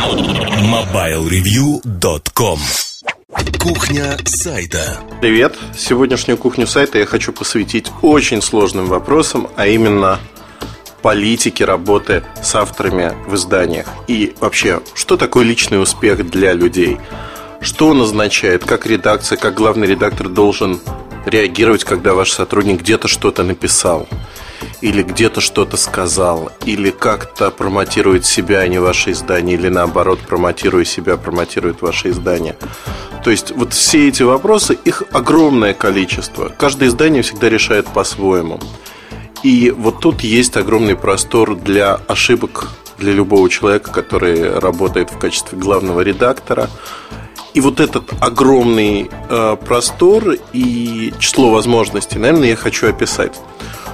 MobileReview.com Кухня сайта Привет! Сегодняшнюю кухню сайта я хочу посвятить очень сложным вопросам, а именно политике работы с авторами в изданиях. И вообще, что такое личный успех для людей? Что он означает? Как редакция, как главный редактор должен реагировать, когда ваш сотрудник где-то что-то написал? Или где-то что-то сказал, или как-то промотирует себя, а не ваше издание, или наоборот, промотируя себя, промотирует ваше издание. То есть вот все эти вопросы, их огромное количество. Каждое издание всегда решает по-своему. И вот тут есть огромный простор для ошибок для любого человека, который работает в качестве главного редактора. И вот этот огромный э, простор и число возможностей, наверное, я хочу описать.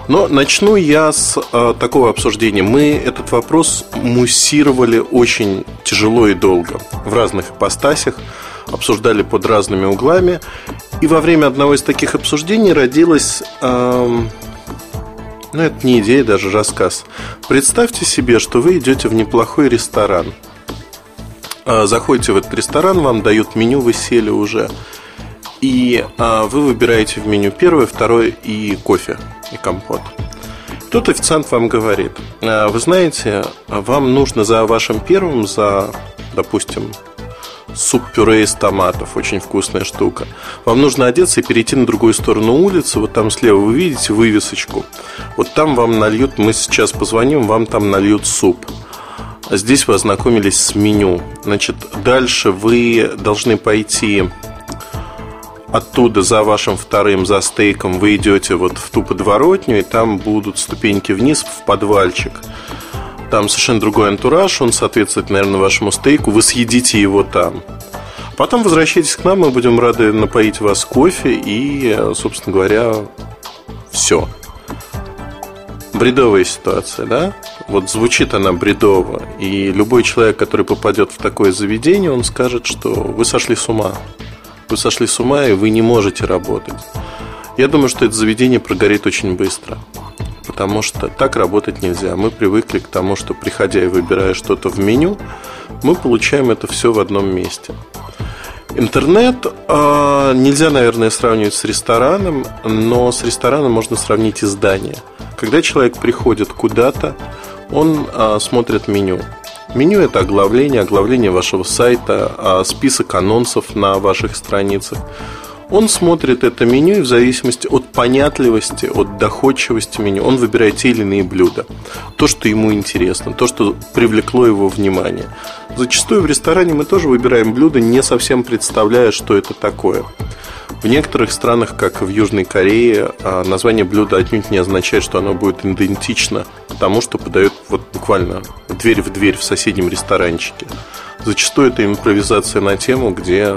Но начну я с э, такого обсуждения. Мы этот вопрос муссировали очень тяжело и долго в разных ипостасях, обсуждали под разными углами. И во время одного из таких обсуждений родилась, э, ну это не идея, даже рассказ. Представьте себе, что вы идете в неплохой ресторан. Э, заходите в этот ресторан, вам дают меню, вы сели уже. И э, вы выбираете в меню первое, второе и кофе и компот. Тут официант вам говорит, «А, вы знаете, вам нужно за вашим первым, за, допустим, суп-пюре из томатов, очень вкусная штука. Вам нужно одеться и перейти на другую сторону улицы, вот там слева вы видите вывесочку. Вот там вам нальют, мы сейчас позвоним, вам там нальют суп. Здесь вы ознакомились с меню. Значит, дальше вы должны пойти оттуда за вашим вторым, за стейком вы идете вот в ту подворотню, и там будут ступеньки вниз в подвальчик. Там совершенно другой антураж, он соответствует, наверное, вашему стейку, вы съедите его там. Потом возвращайтесь к нам, мы будем рады напоить вас кофе и, собственно говоря, все. Бредовая ситуация, да? Вот звучит она бредово. И любой человек, который попадет в такое заведение, он скажет, что вы сошли с ума вы сошли с ума и вы не можете работать. Я думаю, что это заведение прогорит очень быстро. Потому что так работать нельзя. Мы привыкли к тому, что приходя и выбирая что-то в меню, мы получаем это все в одном месте. Интернет э, нельзя, наверное, сравнивать с рестораном, но с рестораном можно сравнить издание. Когда человек приходит куда-то, он э, смотрит меню. Меню – это оглавление, оглавление вашего сайта, а список анонсов на ваших страницах. Он смотрит это меню и в зависимости от понятливости, от доходчивости меню, он выбирает те или иные блюда. То, что ему интересно, то, что привлекло его внимание. Зачастую в ресторане мы тоже выбираем блюда, не совсем представляя, что это такое. В некоторых странах, как в Южной Корее, а, название блюда отнюдь не означает, что оно будет идентично тому, что подают вот буквально дверь в дверь в соседнем ресторанчике. Зачастую это импровизация на тему, где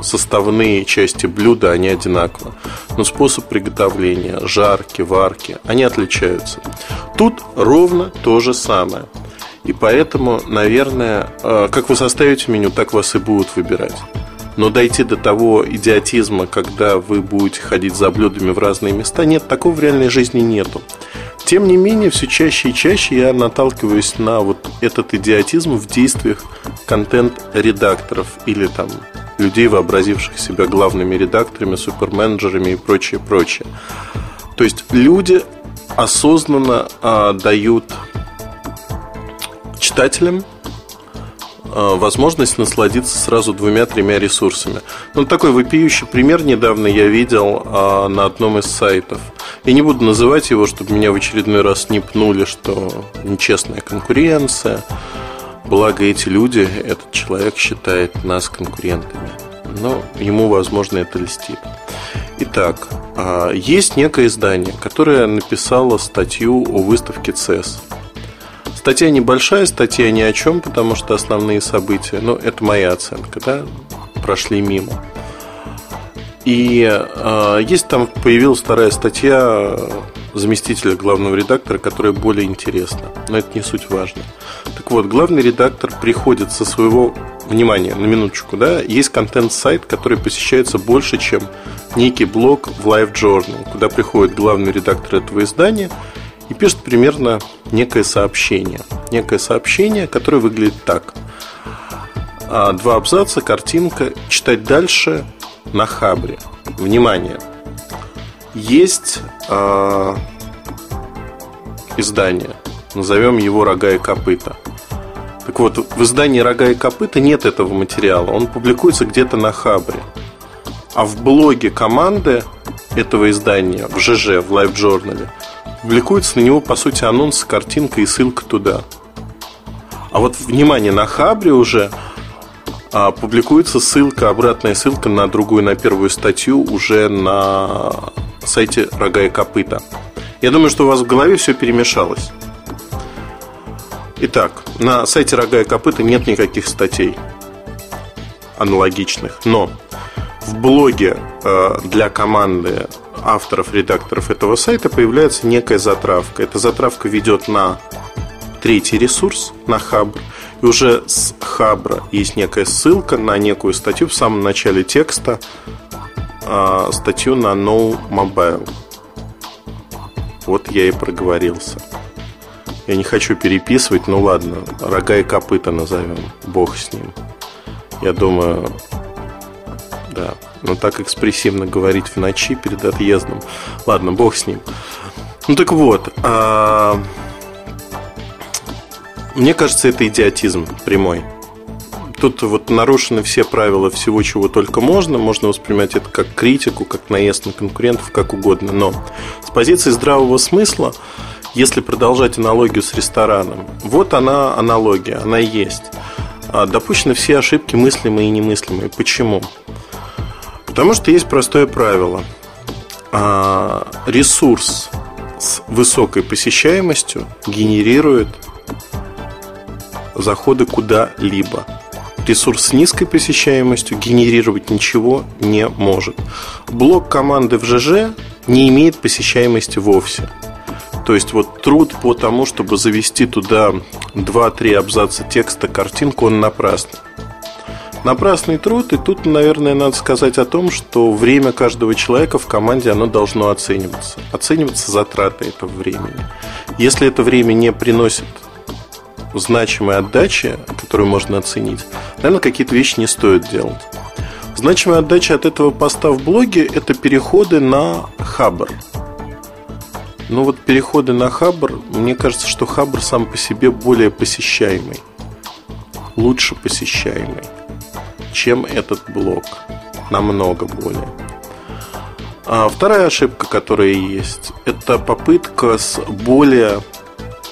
составные части блюда, они одинаковы. Но способ приготовления, жарки, варки, они отличаются. Тут ровно то же самое. И поэтому, наверное, а, как вы составите меню, так вас и будут выбирать. Но дойти до того идиотизма, когда вы будете ходить за блюдами в разные места, нет, такого в реальной жизни нету. Тем не менее, все чаще и чаще я наталкиваюсь на вот этот идиотизм в действиях контент-редакторов или там людей, вообразивших себя главными редакторами, суперменеджерами и прочее, прочее. То есть люди осознанно а, дают читателям возможность насладиться сразу двумя-тремя ресурсами. Ну, такой вопиющий пример недавно я видел а, на одном из сайтов. Я не буду называть его, чтобы меня в очередной раз не пнули, что нечестная конкуренция. Благо эти люди, этот человек считает нас конкурентами. Но ему, возможно, это льстит. Итак, а, есть некое издание, которое написало статью о выставке CES. Статья небольшая, статья ни о чем, потому что основные события, ну, это моя оценка, да, прошли мимо. И э, есть там появилась вторая статья заместителя главного редактора, которая более интересна. Но это не суть важно. Так вот, главный редактор приходит со своего внимания, на минуточку, да, есть контент-сайт, который посещается больше, чем некий блог в Live Journal, куда приходит главный редактор этого издания и пишет примерно некое сообщение. Некое сообщение, которое выглядит так. а, два абзаца, картинка, читать дальше на Хабре. Внимание! Есть э, издание, назовем его «Рога и копыта». Так вот, в издании «Рога и копыта» нет этого материала, он публикуется где-то на Хабре. А в блоге команды этого издания, в ЖЖ, в Journal, публикуется на него, по сути, анонс, картинка и ссылка туда. А вот, внимание, на Хабре уже а, публикуется ссылка, обратная ссылка на другую, на первую статью уже на сайте «Рога и копыта». Я думаю, что у вас в голове все перемешалось. Итак, на сайте «Рога и копыта» нет никаких статей аналогичных, но в блоге э, для команды авторов, редакторов этого сайта появляется некая затравка. Эта затравка ведет на третий ресурс, на Хабр. И уже с Хабра есть некая ссылка на некую статью в самом начале текста, э, статью на No Mobile. Вот я и проговорился. Я не хочу переписывать, ну ладно, рога и копыта назовем, бог с ним. Я думаю, да. Но так экспрессивно говорить в ночи перед отъездом. Ладно, бог с ним. Ну так вот, а... мне кажется, это идиотизм прямой. Тут вот нарушены все правила всего, чего только можно. Можно воспринимать это как критику, как наезд на конкурентов, как угодно. Но с позиции здравого смысла, если продолжать аналогию с рестораном, вот она аналогия, она есть. А допущены все ошибки мыслимые и немыслимые. Почему? Потому что есть простое правило. А, ресурс с высокой посещаемостью генерирует заходы куда-либо. Ресурс с низкой посещаемостью генерировать ничего не может. Блок команды в ЖЖ не имеет посещаемости вовсе. То есть вот труд по тому, чтобы завести туда 2-3 абзаца текста, картинку, он напрасный. Напрасный труд, и тут, наверное, надо сказать о том, что время каждого человека в команде, оно должно оцениваться. Оцениваться затраты этого времени. Если это время не приносит значимой отдачи, которую можно оценить, наверное, какие-то вещи не стоит делать. Значимая отдача от этого поста в блоге – это переходы на Хабр. Ну вот переходы на Хабр, мне кажется, что Хабр сам по себе более посещаемый, лучше посещаемый чем этот блок. Намного более. А вторая ошибка, которая есть, это попытка с более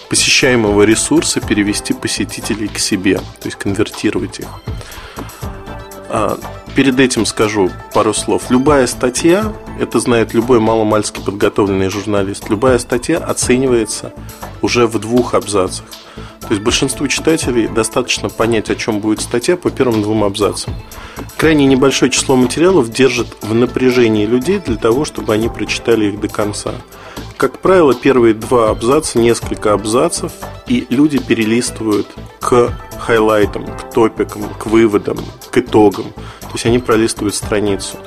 посещаемого ресурса перевести посетителей к себе, то есть конвертировать их. А, перед этим скажу пару слов. Любая статья, это знает любой маломальски подготовленный журналист, любая статья оценивается уже в двух абзацах. То есть большинству читателей достаточно понять, о чем будет статья по первым двум абзацам. Крайне небольшое число материалов держит в напряжении людей для того, чтобы они прочитали их до конца. Как правило, первые два абзаца, несколько абзацев, и люди перелистывают к хайлайтам, к топикам, к выводам, к итогам. То есть они пролистывают страницу.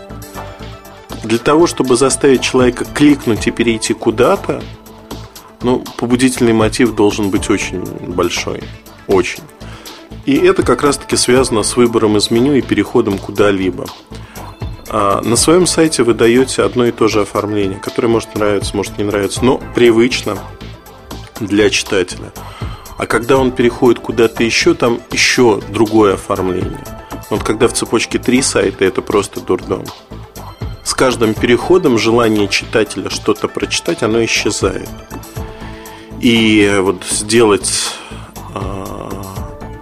Для того, чтобы заставить человека кликнуть и перейти куда-то, ну, побудительный мотив должен быть очень большой. Очень. И это как раз-таки связано с выбором из меню и переходом куда-либо. А на своем сайте вы даете одно и то же оформление, которое может нравиться, может не нравиться, но привычно для читателя. А когда он переходит куда-то еще, там еще другое оформление. Вот когда в цепочке три сайта, это просто дурдом. С каждым переходом желание читателя что-то прочитать, оно исчезает. И вот сделать а,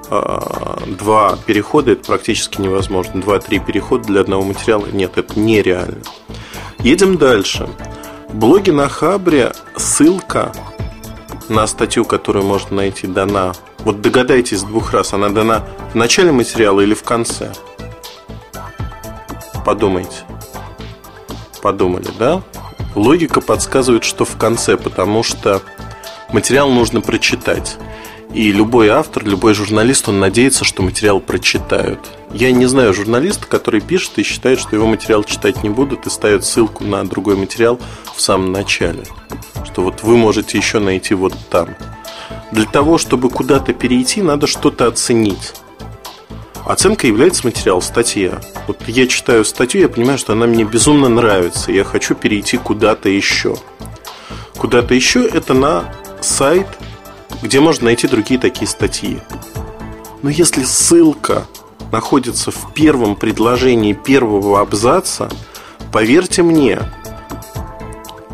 а, два перехода это практически невозможно. Два-три перехода для одного материала нет, это нереально. Едем дальше. В блоге на Хабре ссылка на статью, которую можно найти, дана. Вот догадайтесь двух раз, она дана в начале материала или в конце. Подумайте. Подумали, да? Логика подсказывает, что в конце, потому что материал нужно прочитать. И любой автор, любой журналист, он надеется, что материал прочитают. Я не знаю журналиста, который пишет и считает, что его материал читать не будут и ставит ссылку на другой материал в самом начале. Что вот вы можете еще найти вот там. Для того, чтобы куда-то перейти, надо что-то оценить. Оценка является материал, статья. Вот я читаю статью, я понимаю, что она мне безумно нравится. Я хочу перейти куда-то еще. Куда-то еще это на сайт, где можно найти другие такие статьи. Но если ссылка находится в первом предложении первого абзаца, поверьте мне,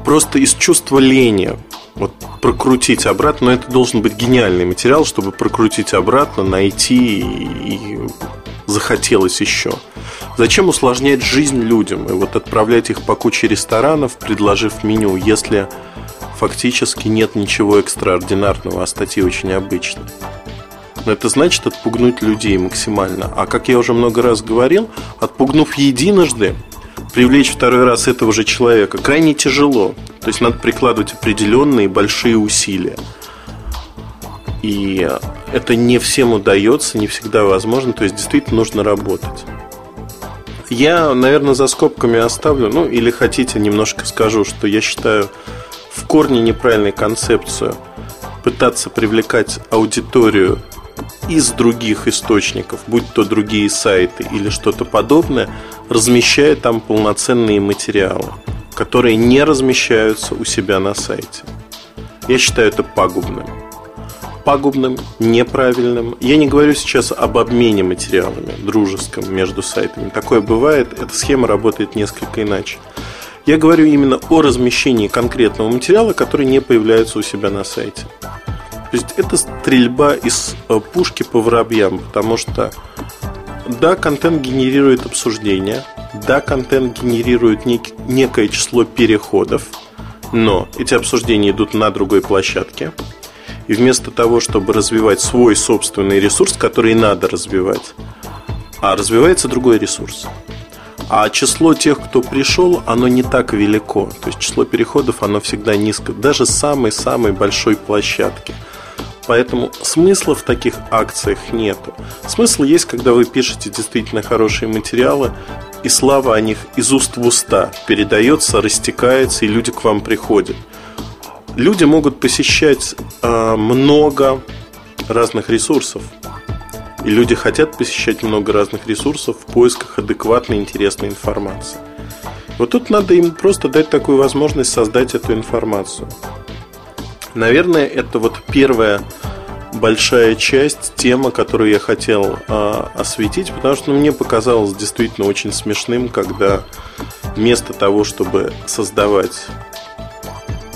просто из чувства лени вот прокрутить обратно, но это должен быть гениальный материал, чтобы прокрутить обратно, найти и захотелось еще. Зачем усложнять жизнь людям и вот отправлять их по куче ресторанов, предложив меню, если фактически нет ничего экстраординарного, а статьи очень обычные. Но это значит отпугнуть людей максимально. А как я уже много раз говорил, отпугнув единожды, привлечь второй раз этого же человека крайне тяжело. То есть надо прикладывать определенные большие усилия. И это не всем удается, не всегда возможно. То есть действительно нужно работать. Я, наверное, за скобками оставлю, ну или хотите, немножко скажу, что я считаю в корне неправильной концепцию пытаться привлекать аудиторию из других источников, будь то другие сайты или что-то подобное, размещая там полноценные материалы, которые не размещаются у себя на сайте. Я считаю это пагубным. Пагубным, неправильным. Я не говорю сейчас об обмене материалами, дружеском между сайтами. Такое бывает, эта схема работает несколько иначе. Я говорю именно о размещении конкретного материала, который не появляется у себя на сайте. То есть это стрельба из э, пушки по воробьям, потому что да, контент генерирует обсуждение, да, контент генерирует нек- некое число переходов, но эти обсуждения идут на другой площадке. И вместо того, чтобы развивать свой собственный ресурс, который надо развивать, а развивается другой ресурс. А число тех, кто пришел, оно не так велико. То есть число переходов, оно всегда низко. Даже самой-самой большой площадки. Поэтому смысла в таких акциях нету. Смысл есть, когда вы пишете действительно хорошие материалы, и слава о них из уст в уста передается, растекается, и люди к вам приходят. Люди могут посещать э, много разных ресурсов. И люди хотят посещать много разных ресурсов в поисках адекватной, интересной информации. Вот тут надо им просто дать такую возможность создать эту информацию. Наверное, это вот первая большая часть, тема, которую я хотел э, осветить, потому что ну, мне показалось действительно очень смешным, когда вместо того, чтобы создавать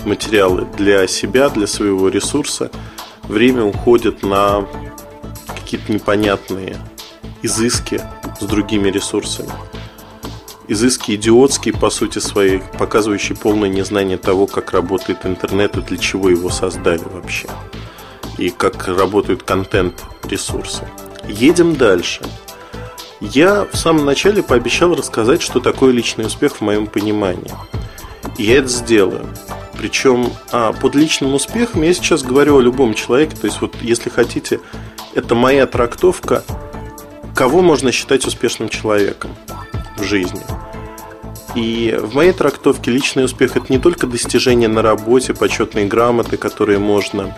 материалы для себя, для своего ресурса, время уходит на какие-то непонятные изыски с другими ресурсами. Изыски идиотские, по сути своей, показывающие полное незнание того, как работает интернет и для чего его создали вообще. И как работают контент-ресурсы. Едем дальше. Я в самом начале пообещал рассказать, что такое личный успех в моем понимании. И я это сделаю. Причем а, под личным успехом я сейчас говорю о любом человеке. То есть, вот если хотите, это моя трактовка, кого можно считать успешным человеком в жизни. И в моей трактовке личный успех это не только достижение на работе, почетные грамоты, которые можно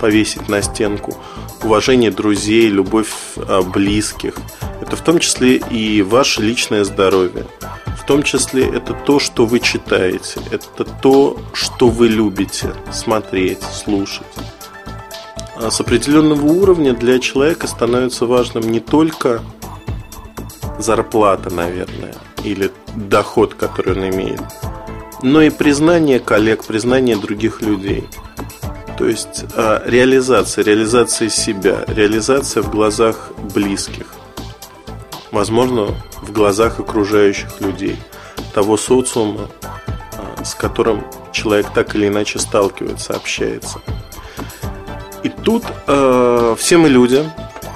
повесить на стенку, уважение друзей, любовь а, близких. Это в том числе и ваше личное здоровье. В том числе это то, что вы читаете, это то, что вы любите смотреть, слушать. А с определенного уровня для человека становится важным не только зарплата, наверное, или доход, который он имеет, но и признание коллег, признание других людей. То есть а, реализация, реализация себя, реализация в глазах близких, возможно, в глазах окружающих людей, того социума, а, с которым человек так или иначе сталкивается, общается. И тут э, все мы люди,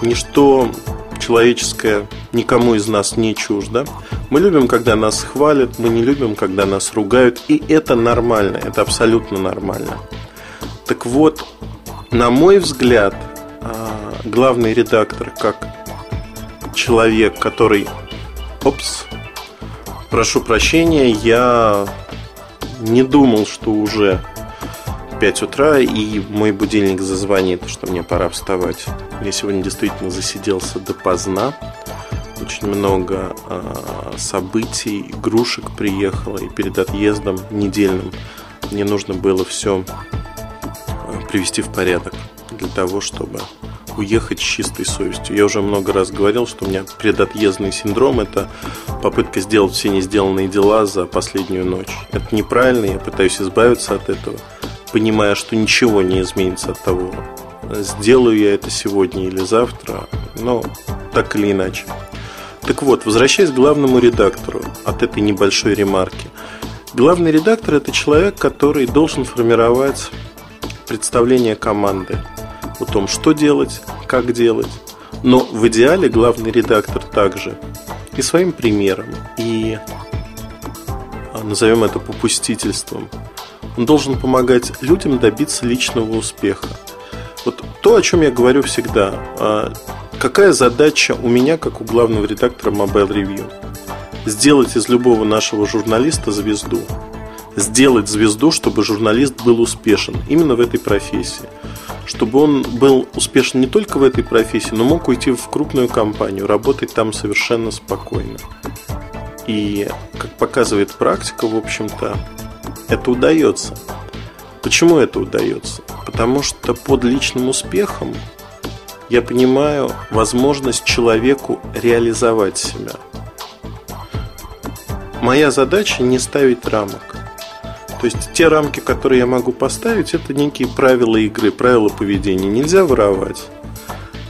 ничто человеческое никому из нас не чуждо. Мы любим, когда нас хвалят, мы не любим, когда нас ругают, и это нормально, это абсолютно нормально. Так вот, на мой взгляд, э, главный редактор, как человек, который... Опс, прошу прощения, я не думал, что уже 5 утра, и мой будильник зазвонит, что мне пора вставать. Я сегодня действительно засиделся допоздна. поздна очень много а, событий, игрушек приехало, и перед отъездом недельным мне нужно было все а, привести в порядок для того, чтобы уехать с чистой совестью. Я уже много раз говорил, что у меня предотъездный синдром – это попытка сделать все не сделанные дела за последнюю ночь. Это неправильно, я пытаюсь избавиться от этого, понимая, что ничего не изменится от того, сделаю я это сегодня или завтра, но так или иначе. Так вот, возвращаясь к главному редактору от этой небольшой ремарки. Главный редактор – это человек, который должен формировать представление команды о том, что делать, как делать. Но в идеале главный редактор также и своим примером, и а, назовем это попустительством. Он должен помогать людям добиться личного успеха. Вот то, о чем я говорю всегда. А, какая задача у меня, как у главного редактора Mobile Review? Сделать из любого нашего журналиста звезду. Сделать звезду, чтобы журналист был успешен именно в этой профессии. Чтобы он был успешен не только в этой профессии, но мог уйти в крупную компанию, работать там совершенно спокойно. И, как показывает практика, в общем-то, это удается. Почему это удается? Потому что под личным успехом я понимаю возможность человеку реализовать себя. Моя задача не ставить рамок. То есть те рамки, которые я могу поставить, это некие правила игры, правила поведения. Нельзя воровать,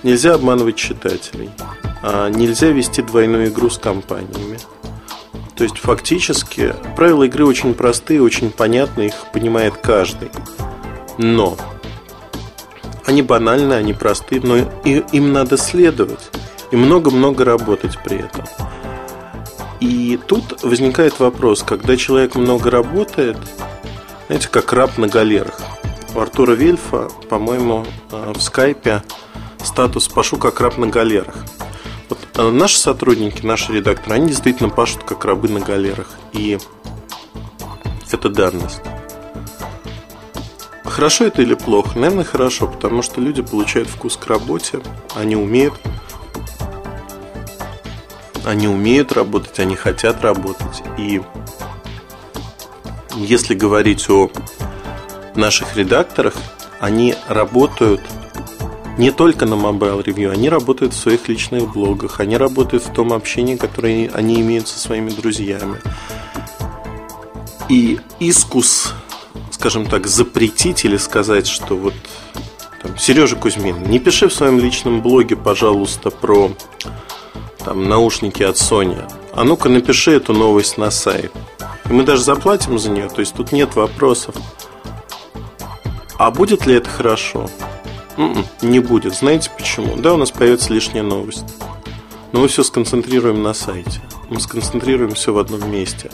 нельзя обманывать читателей, а нельзя вести двойную игру с компаниями. То есть фактически правила игры очень простые, очень понятные, их понимает каждый. Но они банальны, они простые, но им надо следовать и много-много работать при этом. И тут возникает вопрос, когда человек много работает, знаете, как раб на галерах. У Артура Вельфа, по-моему, э, в скайпе статус «Пашу как раб на галерах». Вот э, наши сотрудники, наши редакторы, они действительно пашут как рабы на галерах. И это данность. Хорошо это или плохо? Наверное, хорошо, потому что люди получают вкус к работе, они умеют они умеют работать, они хотят работать. И если говорить о наших редакторах, они работают не только на Mobile Review, они работают в своих личных блогах, они работают в том общении, которое они имеют со своими друзьями. И искус скажем так, запретить или сказать, что вот там, Сережа Кузьмин, не пиши в своем личном блоге, пожалуйста, про там, наушники от Sony. А ну-ка напиши эту новость на сайт. И мы даже заплатим за нее, то есть тут нет вопросов. А будет ли это хорошо? М-м, не будет. Знаете почему? Да, у нас появится лишняя новость. Но мы все сконцентрируем на сайте. Мы сконцентрируем все в одном месте.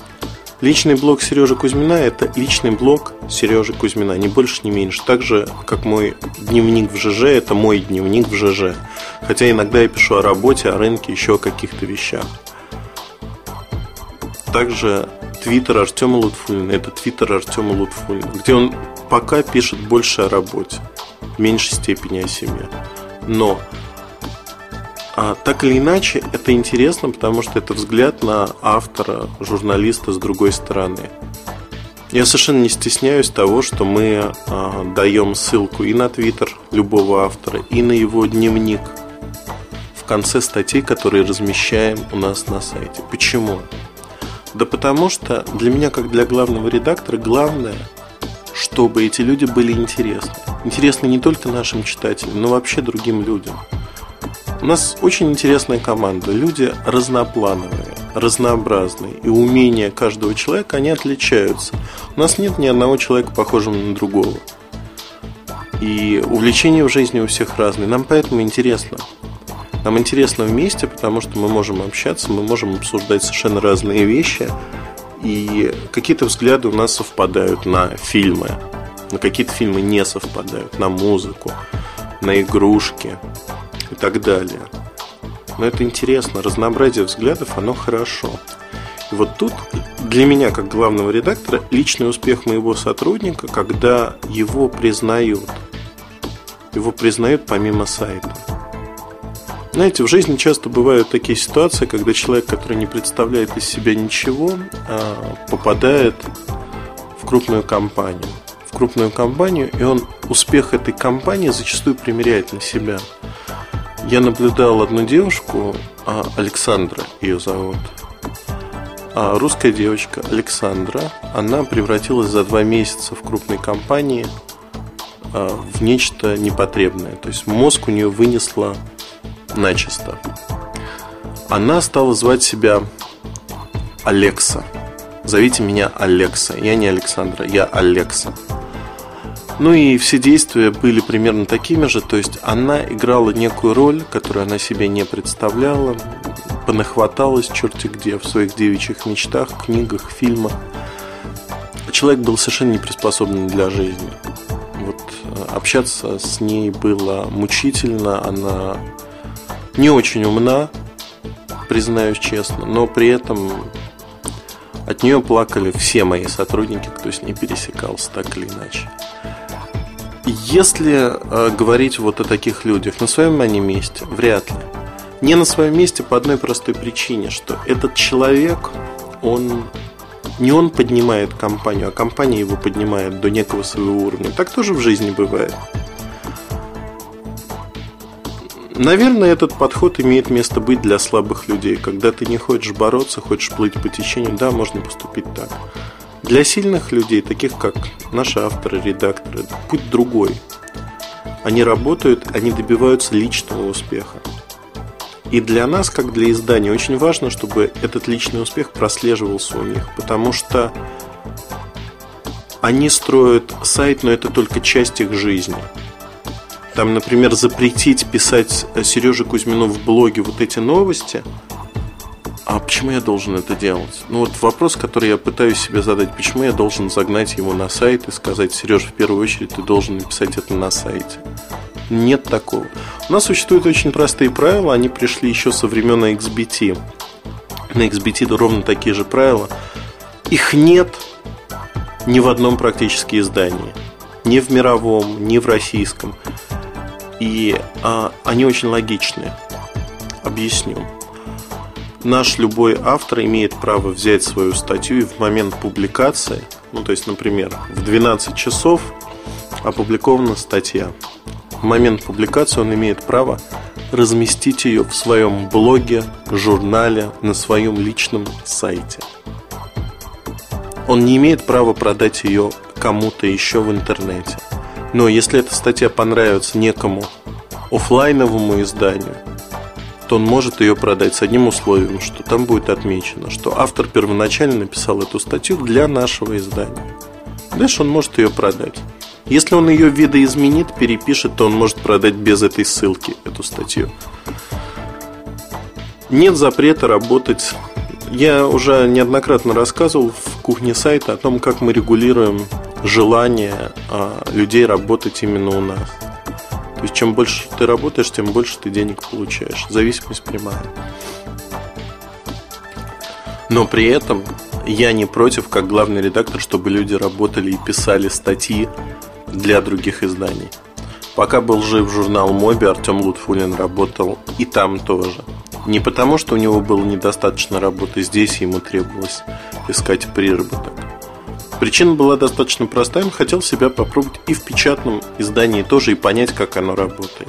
Личный блог Сережи Кузьмина – это личный блог Сережи Кузьмина, ни больше, ни меньше. Так же, как мой дневник в ЖЖ – это мой дневник в ЖЖ. Хотя иногда я пишу о работе, о рынке, еще о каких-то вещах. Также твиттер Артема Лутфулина – это твиттер Артема Лутфулина, где он пока пишет больше о работе, в меньшей степени о себе. Но а, так или иначе, это интересно, потому что это взгляд на автора, журналиста с другой стороны. Я совершенно не стесняюсь того, что мы а, даем ссылку и на твиттер любого автора, и на его дневник в конце статей, которые размещаем у нас на сайте. Почему? Да потому что для меня, как для главного редактора, главное, чтобы эти люди были интересны. Интересны не только нашим читателям, но вообще другим людям. У нас очень интересная команда. Люди разноплановые, разнообразные. И умения каждого человека, они отличаются. У нас нет ни одного человека, похожего на другого. И увлечения в жизни у всех разные. Нам поэтому интересно. Нам интересно вместе, потому что мы можем общаться, мы можем обсуждать совершенно разные вещи. И какие-то взгляды у нас совпадают на фильмы, на какие-то фильмы не совпадают, на музыку, на игрушки, и так далее. Но это интересно, разнообразие взглядов, оно хорошо. И вот тут для меня, как главного редактора, личный успех моего сотрудника, когда его признают. Его признают помимо сайта. Знаете, в жизни часто бывают такие ситуации, когда человек, который не представляет из себя ничего, а, попадает в крупную компанию. В крупную компанию, и он успех этой компании зачастую примеряет на себя. Я наблюдал одну девушку, а, Александра ее зовут. А русская девочка Александра, она превратилась за два месяца в крупной компании в нечто непотребное. То есть мозг у нее вынесло начисто. Она стала звать себя Алекса. Зовите меня Алекса. Я не Александра, я Алекса. Ну и все действия были примерно такими же, то есть она играла некую роль, которую она себе не представляла, понахваталась черти где в своих девичьих мечтах, книгах, фильмах. Человек был совершенно не приспособлен для жизни. Вот э, общаться с ней было мучительно, она не очень умна, признаюсь честно, но при этом от нее плакали все мои сотрудники, кто с ней пересекался так или иначе. Если э, говорить вот о таких людях, на своем они месте, вряд ли. Не на своем месте по одной простой причине, что этот человек, он не он поднимает компанию, а компания его поднимает до некого своего уровня. Так тоже в жизни бывает. Наверное, этот подход имеет место быть для слабых людей. Когда ты не хочешь бороться, хочешь плыть по течению, да, можно поступить так. Для сильных людей, таких как наши авторы, редакторы, путь другой. Они работают, они добиваются личного успеха. И для нас, как для издания, очень важно, чтобы этот личный успех прослеживался у них, потому что они строят сайт, но это только часть их жизни – там, например, запретить писать Сереже Кузьмину в блоге вот эти новости, а почему я должен это делать? Ну вот вопрос, который я пытаюсь себе задать, почему я должен загнать ему на сайт и сказать, Сереж, в первую очередь ты должен написать это на сайте. Нет такого. У нас существуют очень простые правила, они пришли еще со времен XBT. На XBT ровно такие же правила. Их нет ни в одном практически издании. Ни в мировом, ни в российском. И а, они очень логичны. Объясню. Наш любой автор имеет право взять свою статью и в момент публикации, ну то есть, например, в 12 часов опубликована статья. В момент публикации он имеет право разместить ее в своем блоге, журнале, на своем личном сайте. Он не имеет права продать ее кому-то еще в интернете. Но если эта статья понравится некому офлайновому изданию, то он может ее продать с одним условием, что там будет отмечено, что автор первоначально написал эту статью для нашего издания. Дальше он может ее продать. Если он ее видоизменит, перепишет, то он может продать без этой ссылки эту статью. Нет запрета работать. Я уже неоднократно рассказывал в кухне сайта о том, как мы регулируем желание а, людей работать именно у нас. То есть, чем больше ты работаешь, тем больше ты денег получаешь. Зависимость прямая. Но при этом я не против, как главный редактор, чтобы люди работали и писали статьи для других изданий. Пока был жив журнал Моби, Артем Лутфулин работал и там тоже. Не потому, что у него было недостаточно работы здесь, ему требовалось искать приработок. Причина была достаточно простая. Он хотел себя попробовать и в печатном издании тоже и понять, как оно работает.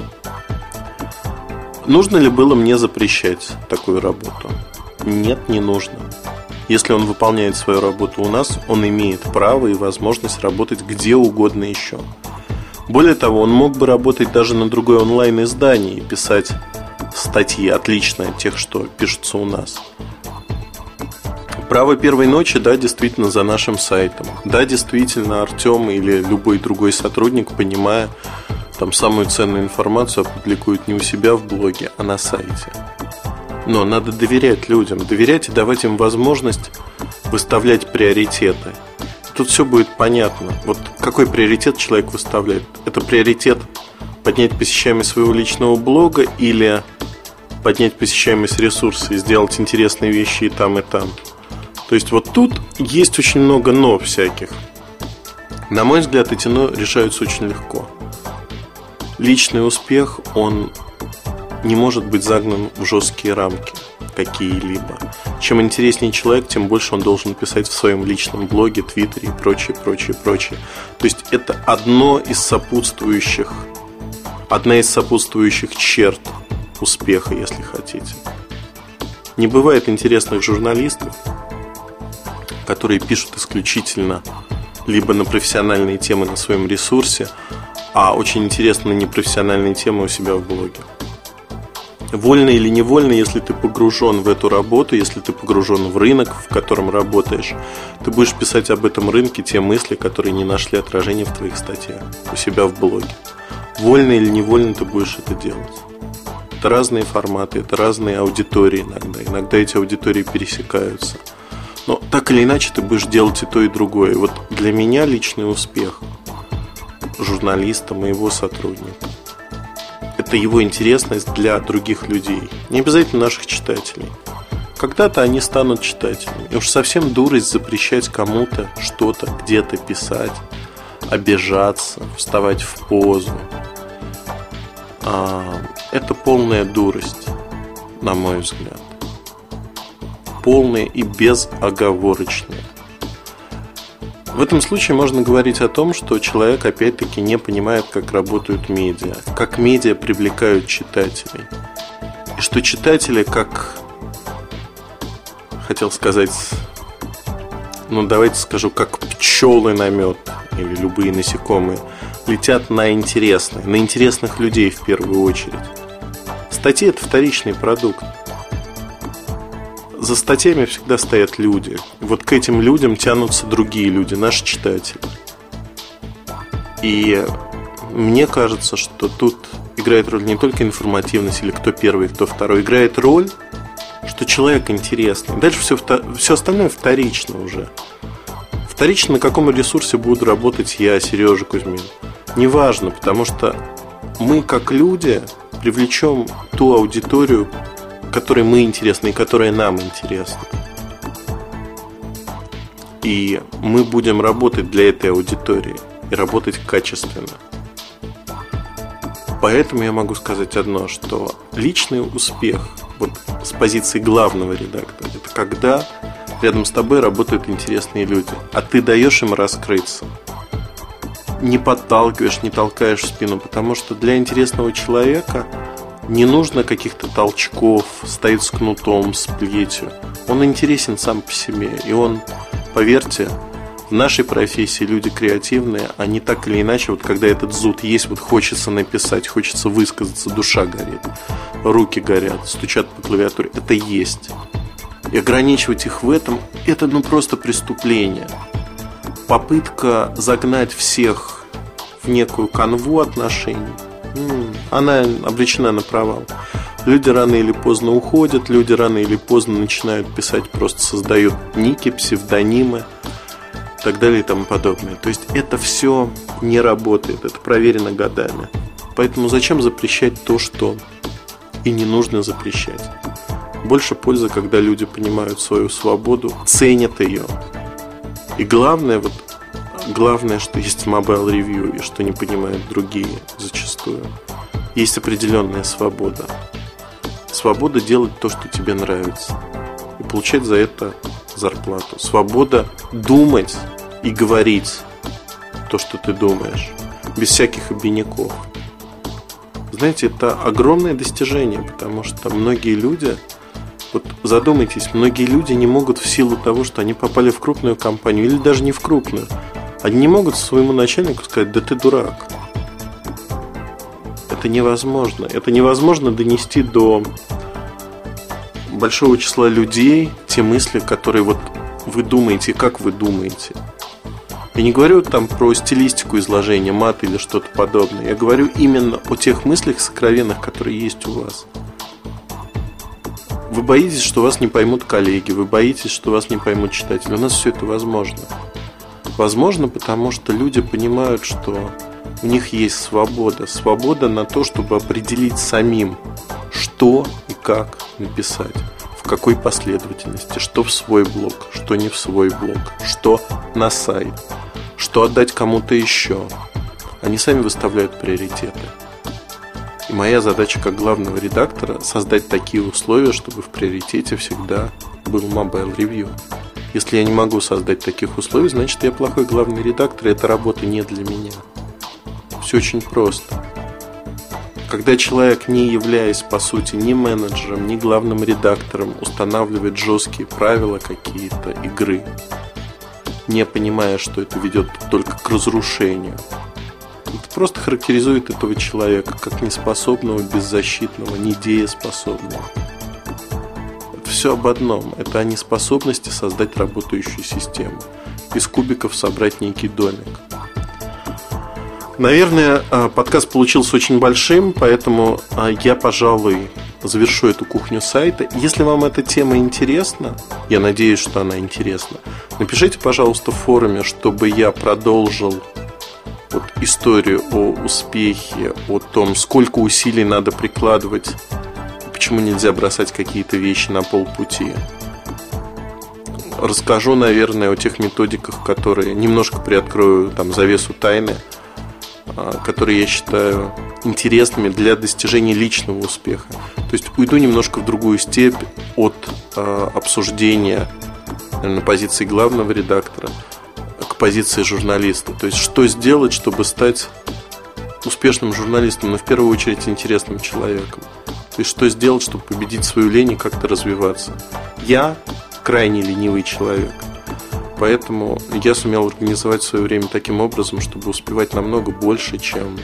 Нужно ли было мне запрещать такую работу? Нет, не нужно. Если он выполняет свою работу у нас, он имеет право и возможность работать где угодно еще. Более того, он мог бы работать даже на другой онлайн-издании и писать статьи отличные от тех, что пишутся у нас. Право первой ночи, да, действительно, за нашим сайтом. Да, действительно, Артем или любой другой сотрудник, понимая там самую ценную информацию, опубликует не у себя в блоге, а на сайте. Но надо доверять людям, доверять и давать им возможность выставлять приоритеты. Тут все будет понятно. Вот какой приоритет человек выставляет? Это приоритет поднять посещаемость своего личного блога или поднять посещаемость ресурса и сделать интересные вещи и там, и там. То есть вот тут есть очень много «но» всяких. На мой взгляд, эти «но» решаются очень легко. Личный успех, он не может быть загнан в жесткие рамки какие-либо. Чем интереснее человек, тем больше он должен писать в своем личном блоге, твиттере и прочее, прочее, прочее. То есть это одно из сопутствующих, одна из сопутствующих черт успеха, если хотите. Не бывает интересных журналистов, которые пишут исключительно либо на профессиональные темы на своем ресурсе, а очень интересно на непрофессиональные темы у себя в блоге. Вольно или невольно, если ты погружен в эту работу, если ты погружен в рынок, в котором работаешь, ты будешь писать об этом рынке те мысли, которые не нашли отражения в твоих статьях у себя в блоге. Вольно или невольно ты будешь это делать. Это разные форматы, это разные аудитории иногда. Иногда эти аудитории пересекаются. Но так или иначе ты будешь делать и то, и другое. И вот для меня личный успех журналиста, моего сотрудника – это его интересность для других людей, не обязательно наших читателей. Когда-то они станут читателями. И уж совсем дурость запрещать кому-то что-то где-то писать, обижаться, вставать в позу. А, это полная дурость, на мой взгляд. Полная и безоговорочная. В этом случае можно говорить о том, что человек опять-таки не понимает, как работают медиа, как медиа привлекают читателей. И что читатели, как хотел сказать, ну давайте скажу, как пчелы на мед или любые насекомые, летят на интересные, на интересных людей в первую очередь. Статьи это вторичный продукт за статьями всегда стоят люди. Вот к этим людям тянутся другие люди, наши читатели. И мне кажется, что тут играет роль не только информативность или кто первый, кто второй. Играет роль, что человек интересный. Дальше все, все остальное вторично уже. Вторично, на каком ресурсе буду работать я, Сережа Кузьмин. Неважно, потому что мы, как люди, привлечем ту аудиторию, которые мы интересны и которые нам интересны. И мы будем работать для этой аудитории и работать качественно. Поэтому я могу сказать одно, что личный успех вот с позиции главного редактора это когда рядом с тобой работают интересные люди, а ты даешь им раскрыться. Не подталкиваешь, не толкаешь в спину, потому что для интересного человека – не нужно каких-то толчков, стоит с кнутом, с плетью. Он интересен сам по себе. И он, поверьте, в нашей профессии люди креативные, они так или иначе, вот когда этот зуд есть, вот хочется написать, хочется высказаться, душа горит, руки горят, стучат по клавиатуре, это есть. И ограничивать их в этом, это ну просто преступление. Попытка загнать всех в некую канву отношений – она обречена на провал. Люди рано или поздно уходят, люди рано или поздно начинают писать, просто создают ники, псевдонимы и так далее и тому подобное. То есть это все не работает, это проверено годами. Поэтому зачем запрещать то, что и не нужно запрещать? Больше пользы, когда люди понимают свою свободу, ценят ее. И главное, вот главное, что есть mobile review и что не понимают другие зачастую. Есть определенная свобода. Свобода делать то, что тебе нравится. И получать за это зарплату. Свобода думать и говорить то, что ты думаешь. Без всяких обиняков. Знаете, это огромное достижение, потому что многие люди, вот задумайтесь, многие люди не могут в силу того, что они попали в крупную компанию или даже не в крупную, они не могут своему начальнику сказать, да ты дурак. Это невозможно. Это невозможно донести до большого числа людей те мысли, которые вот вы думаете, как вы думаете. Я не говорю там про стилистику изложения, мат или что-то подобное. Я говорю именно о тех мыслях сокровенных, которые есть у вас. Вы боитесь, что вас не поймут коллеги, вы боитесь, что вас не поймут читатели. У нас все это возможно. Возможно, потому что люди понимают, что у них есть свобода. Свобода на то, чтобы определить самим, что и как написать, в какой последовательности, что в свой блог, что не в свой блог, что на сайт, что отдать кому-то еще. Они сами выставляют приоритеты. И моя задача как главного редактора создать такие условия, чтобы в приоритете всегда был Mobile Review. Если я не могу создать таких условий, значит я плохой главный редактор, и эта работа не для меня. Все очень просто. Когда человек, не являясь по сути ни менеджером, ни главным редактором, устанавливает жесткие правила какие-то игры, не понимая, что это ведет только к разрушению, просто характеризует этого человека как неспособного, беззащитного, недееспособного. Все об одном. Это о неспособности создать работающую систему. Из кубиков собрать некий домик. Наверное, а, подкаст получился очень большим, поэтому а, я, пожалуй, завершу эту кухню сайта. Если вам эта тема интересна, я надеюсь, что она интересна, напишите, пожалуйста, в форуме, чтобы я продолжил вот историю о успехе, о том, сколько усилий надо прикладывать, почему нельзя бросать какие-то вещи на полпути. Расскажу, наверное, о тех методиках, которые немножко приоткрою там завесу тайны, а, которые я считаю интересными для достижения личного успеха. То есть уйду немножко в другую степь от э, обсуждения на позиции главного редактора позиции журналиста. То есть, что сделать, чтобы стать успешным журналистом, но в первую очередь интересным человеком. То есть, что сделать, чтобы победить свою лень и как-то развиваться. Я крайне ленивый человек. Поэтому я сумел организовать свое время таким образом, чтобы успевать намного больше, чем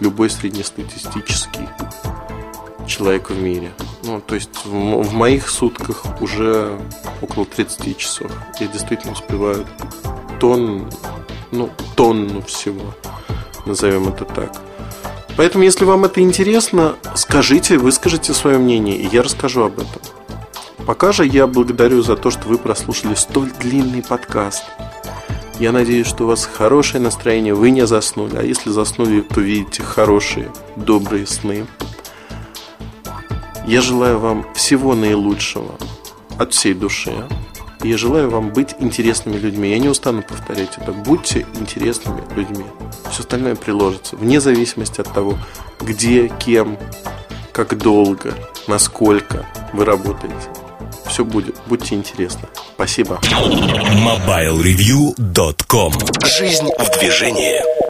любой среднестатистический человек в мире. Ну, то есть в, в моих сутках уже около 30 часов. Я действительно успеваю тонн, ну, тонну всего, назовем это так. Поэтому, если вам это интересно, скажите, выскажите свое мнение, и я расскажу об этом. Пока же я благодарю за то, что вы прослушали столь длинный подкаст. Я надеюсь, что у вас хорошее настроение, вы не заснули. А если заснули, то видите хорошие, добрые сны. Я желаю вам всего наилучшего от всей души. Я желаю вам быть интересными людьми. Я не устану повторять это. Будьте интересными людьми. Все остальное приложится. Вне зависимости от того, где, кем, как долго, насколько вы работаете. Все будет. Будьте интересны. Спасибо. MobileReview.com Жизнь в движении.